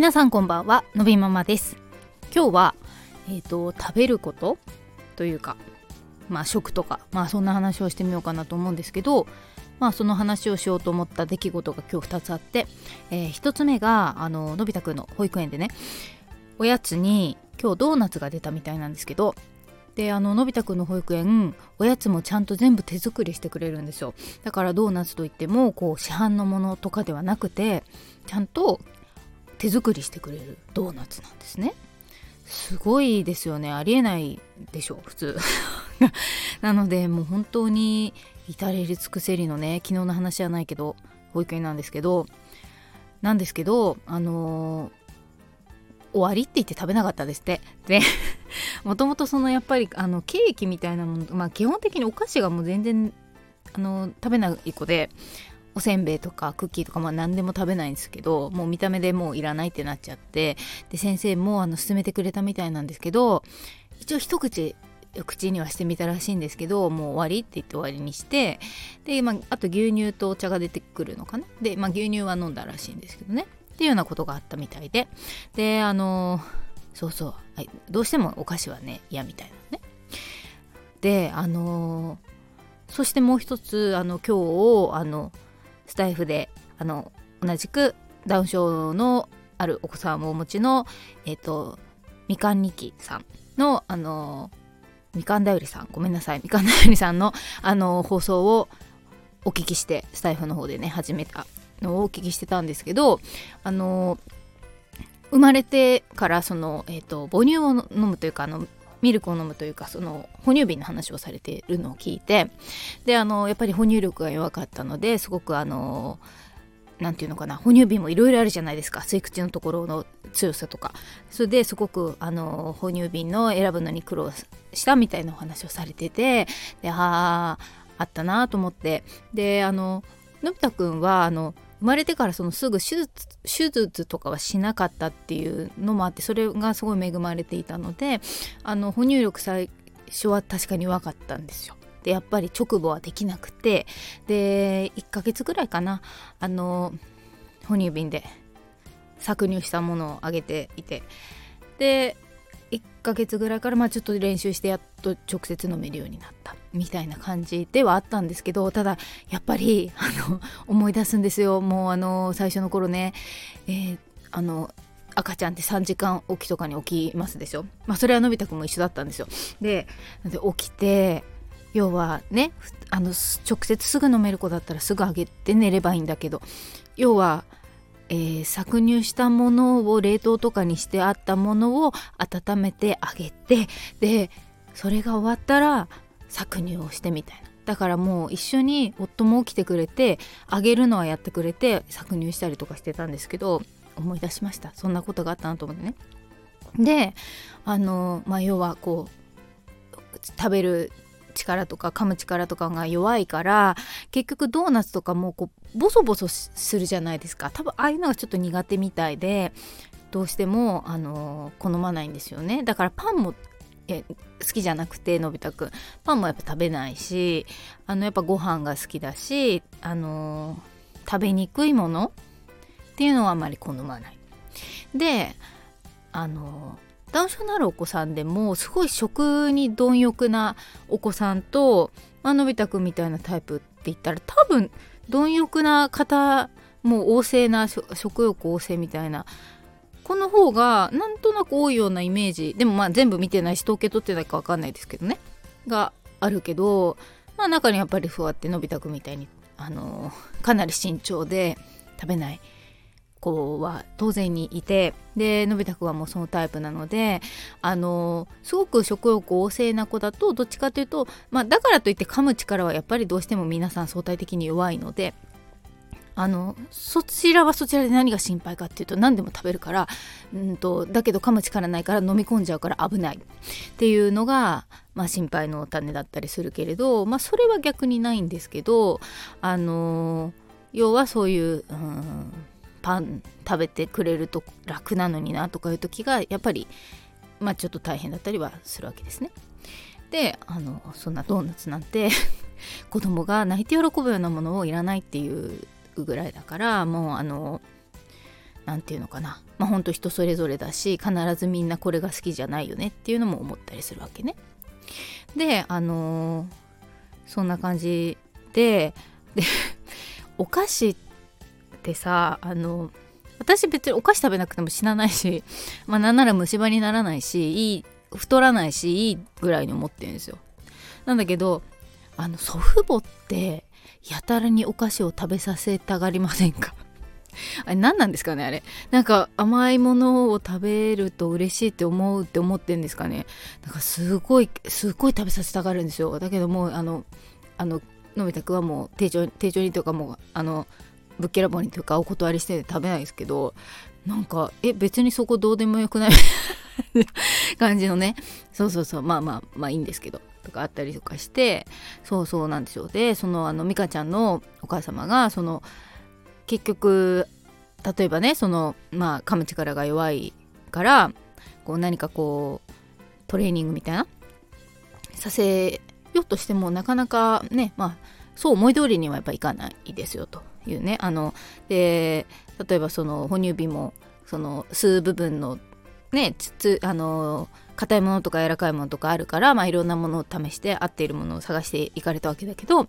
皆さんこんばんはのびママです。今日はえっ、ー、と食べることというかまあ食とかまあそんな話をしてみようかなと思うんですけどまあその話をしようと思った出来事が今日2つあって、えー、1つ目があののび太くんの保育園でねおやつに今日ドーナツが出たみたいなんですけどであののび太くんの保育園おやつもちゃんと全部手作りしてくれるんですよ。だからドーナツといってもこう市販のものとかではなくてちゃんと手作りしてくれるドーナツなんですね。すごいですよね。ありえないでしょ普通。なのでもう本当に至れり尽くせりのね昨日の話じゃないけど保育園なんですけどなんですけどあのー、終わりって言って食べなかったですって。で もともとそのやっぱりあのケーキみたいなものまあ基本的にお菓子がもう全然あの食べない子でおせんべいとかクッキーとかまあ何でも食べないんですけどもう見た目でもういらないってなっちゃってで先生もあの勧めてくれたみたいなんですけど一応一口口にはしてみたらしいんですけどもう終わりって言って終わりにしてで、まあ、あと牛乳とお茶が出てくるのかな？で、まあ、牛乳は飲んだらしいんですけどね。っていうようなことがあったみたいで。であのそうそう、はい、どうしてもお菓子はね嫌みたいなね。であのそしてもう一つあの今日あのスタイフであの同じくダウン症のあるお子さんをお持ちの、えっ、ー、とみかんにきさんのあのみかんだよりさんごめんなさいみかんだよりさんのあの放送をお聞きしてスタイフの方でね始めたのをお聞きしてたんですけどあの生まれてからその、えーと、母乳を飲むというかあのミルクを飲むというかその哺乳瓶の話をされているのを聞いてであのやっぱり哺乳力が弱かったのですごくあの何て言うのかな哺乳瓶もいろいろあるじゃないですか。吸い口のところの強さとか。それですごくあの哺乳瓶の選ぶのに苦労したみたいなお話をされててであああったなと思って。であののび太くんはあの生まれてからそのすぐ手術手術とかはしなかったっていうのもあってそれがすごい恵まれていたのであの哺乳力最初は確かに弱かったんですよ。でやっぱり直後はできなくてで1ヶ月ぐらいかなあの哺乳瓶で搾乳したものをあげていてで1ヶ月ぐらいからまあちょっと練習してやっと直接飲めるようになったみたいな感じではあったんですけどただやっぱりあの思い出すんですよ。もうあの最初の頃ね、えー、あの赤ちゃんって3時間起きとかに起きますでしょ。まあそれはのび太くんも一緒だったんですよ。で起きて要はねあの直接すぐ飲める子だったらすぐあげて寝ればいいんだけど要はえー、搾乳したものを冷凍とかにしてあったものを温めてあげてでそれが終わったら搾乳をしてみたいな。だからもう一緒に夫も起きてくれてあげるのはやってくれて搾乳したりとかしてたんですけど思い出しました。そんなことがあったなと思ってね。であのまあ要はこう食べる力とか噛む力とかが弱いから結局ドーナツとかもこうボソボソするじゃないですか。多分ああいうのがちょっと苦手みたいでどうしてもあの好まないんですよね。だからパンもえ好きじゃなくてのび太くん。パンもやっぱ食べないしあのやっぱご飯が好きだしあの食べにくいものっていうのはあまり好まない。であのダウン症のあるお子さんでもすごい食に貪欲なお子さんと、まあのび太くんみたいなタイプって言ったら多分貪欲な方もう旺盛な食欲旺盛みたいなこの方がなんとなく多いようなイメージ。でもまあ全部見てないし統計取ってないか分かんないですけどね。があるけどまあ中にやっぱりそうやってのび太くんみたいにあのかなり慎重で食べない。子は当然にいてでのび太くんはもうそのタイプなのであのすごく食欲旺盛な子だとどっちかというと、まあ、だからといって噛む力はやっぱりどうしても皆さん相対的に弱いので。あのそちらはそちらで何が心配かっていうと何でも食べるからうんとだけど噛む力ないから飲み込んじゃうから危ないっていうのが、まあ、心配の種だったりするけれど、まあ、それは逆にないんですけどあの要はそういう、うん、パン食べてくれると楽なのになとかいう時がやっぱりまあちょっと大変だったりはするわけですね。であのそんなドーナツなんて 子供が泣いて喜ぶようなものをいらないっていうぐらいだからもうあの何て言うのかなまあほんと人それぞれだし必ずみんなこれが好きじゃないよねっていうのも思ったりするわけね。であの、そんな感じででお菓子っててさあの私別にお菓子食べなくても死なないし、まあ、なんなら虫歯にならないしいい太らないしいいぐらいに思ってるんですよ。なんだけどあの祖父母ってやたらにお菓子を食べさせたがりませんか？あれ何なんですかねあれ。なんか甘いものを食べると嬉しいって思うって思ってんですかね。なんかすごいすごい食べさせたがるんですよ。だけどもうあのあののび太くんはもう丁重丁重にとかもうあのぶっけらぼうにというかお断りして食べないですけどなんかえ別にそこどうでもよくない？感じのね。そうそうそう。まあまあまあいいんですけど。とかあったりとかして。そうそうなんですよでそのあの美香ちゃんのお母様がその結局例えばねそのまあ噛む力が弱いからこう何かこうトレーニングみたいな？させようとしてもなかなかねまあそう思い通りにはやっぱいかないですよと。いうねあので例えばその哺乳瓶もその吸う部分のねつあの硬いものとか柔らかいものとかあるから、まあ、いろんなものを試して合っているものを探していかれたわけだけど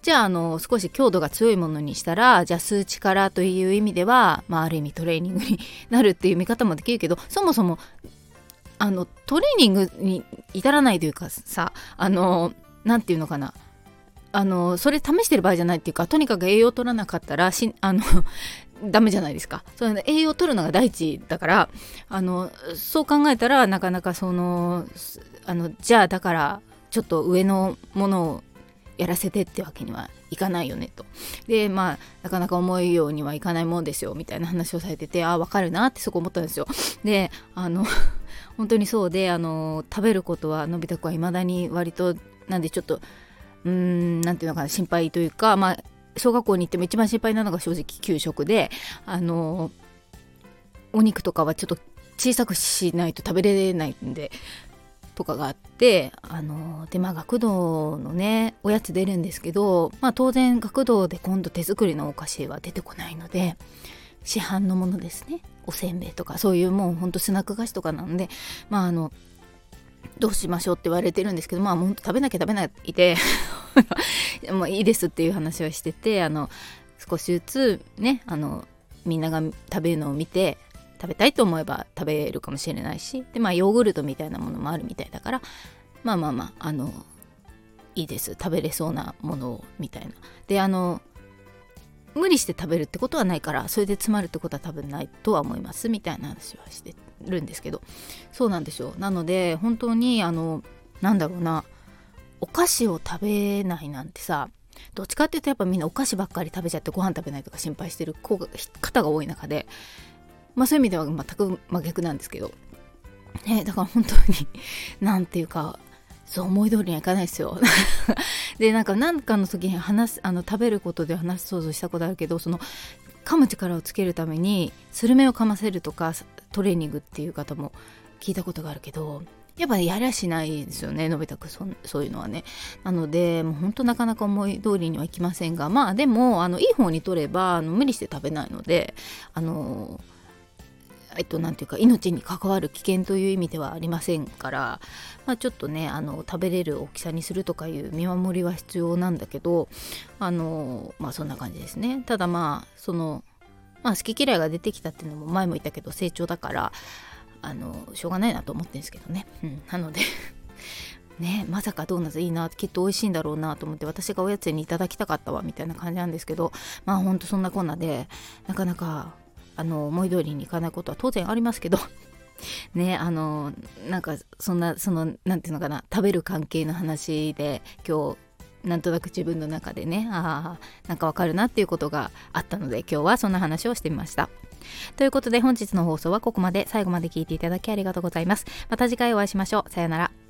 じゃああの少し強度が強いものにしたらじゃあ数値からという意味では、まあ、ある意味トレーニングになるっていう見方もできるけどそもそもあのトレーニングに至らないというかさあの何て言うのかな。あのそれ試してる場合じゃないっていうかとにかく栄養取らなかったらし あのダメじゃないですかそれ栄養取るのが第一だからあのそう考えたらなかなかそのあのじゃあだからちょっと上のものをやらせてってわけにはいかないよねと。でまあなかなか思うようにはいかないもんですよみたいな話をされててああ分かるなってそこ思ったんですよ。であの 本当にそうであの食べることはのび太くんはいまだに割となんでちょっとうーん何ていうのかな心配というかまあ小学校に行っても一番心配なのが正直給食であのお肉とかはちょっと小さくしないと食べれないんでとかがあってあのでまあ学童のねおやつ出るんですけど、まあ、当然学童で今度手作りのお菓子は出てこないので市販のものですね。おせんべいとかそういうもうほんとスナック菓子とかなんでまああのどうしましょうって言われてるんですけどまあほんと食べなきゃ食べないで もういいですっていう話はしててあの少しずつねあのみんなが食べるのを見て食べたいと思えば食べるかもしれないしでまあヨーグルトみたいなものもあるみたいだからまあまあまああのいいです。食べれそうなものをみたいな。であの無理して食べるってことはないからそれで詰まるってことは多分ないとは思いますみたいな話はしてるんですけどそうなんですよ。なので本当にあのなんだろうなお菓子を食べないなんてさどっちかっていうとやっぱみんなお菓子ばっかり食べちゃってご飯食べないとか心配してる子が方が多い中でまあそういう意味では全く真逆なんですけど、ね、だから本当に何ていうかそう思い通りにはいかないですよ。でなんか何かの時に話すあの食べることで話想像したことあるけどその噛む力をつけるためにスルメを噛ませるとかトレーニングっていう方も聞いたことがあるけどやっぱやりゃしないですよねのび太くんそういうのはねなのでもうほんとなかなか思い通りにはいきませんがまあでもあのいい方にとればあの無理して食べないのであのえっと、なんていうか命に関わる危険という意味ではありませんから、まあ、ちょっとねあの食べれる大きさにするとかいう見守りは必要なんだけどあのまあそんな感じですね。ただまあその、まあ、好き嫌いが出てきたっていうのも前も言ったけど成長だからあのしょうがないなと思ってるんですけどね、うん、なので ねまさかドーナツいいなきっと美味しいんだろうなと思って私がおやつにいただきたかったわみたいな感じなんですけどまあほんとそんなこんなでなかなかあの思い通りにいかないことは当然ありますけど ねあのなんかそんなその何て言うのかな食べる関係の話で今日なんとなく自分の中でねああなんかわかるなっていうことがあったので今日はそんな話をしてみました。ということで本日の放送はここまで最後まで聞いていただきありがとうございます。また次回お会いしましょう。さようなら。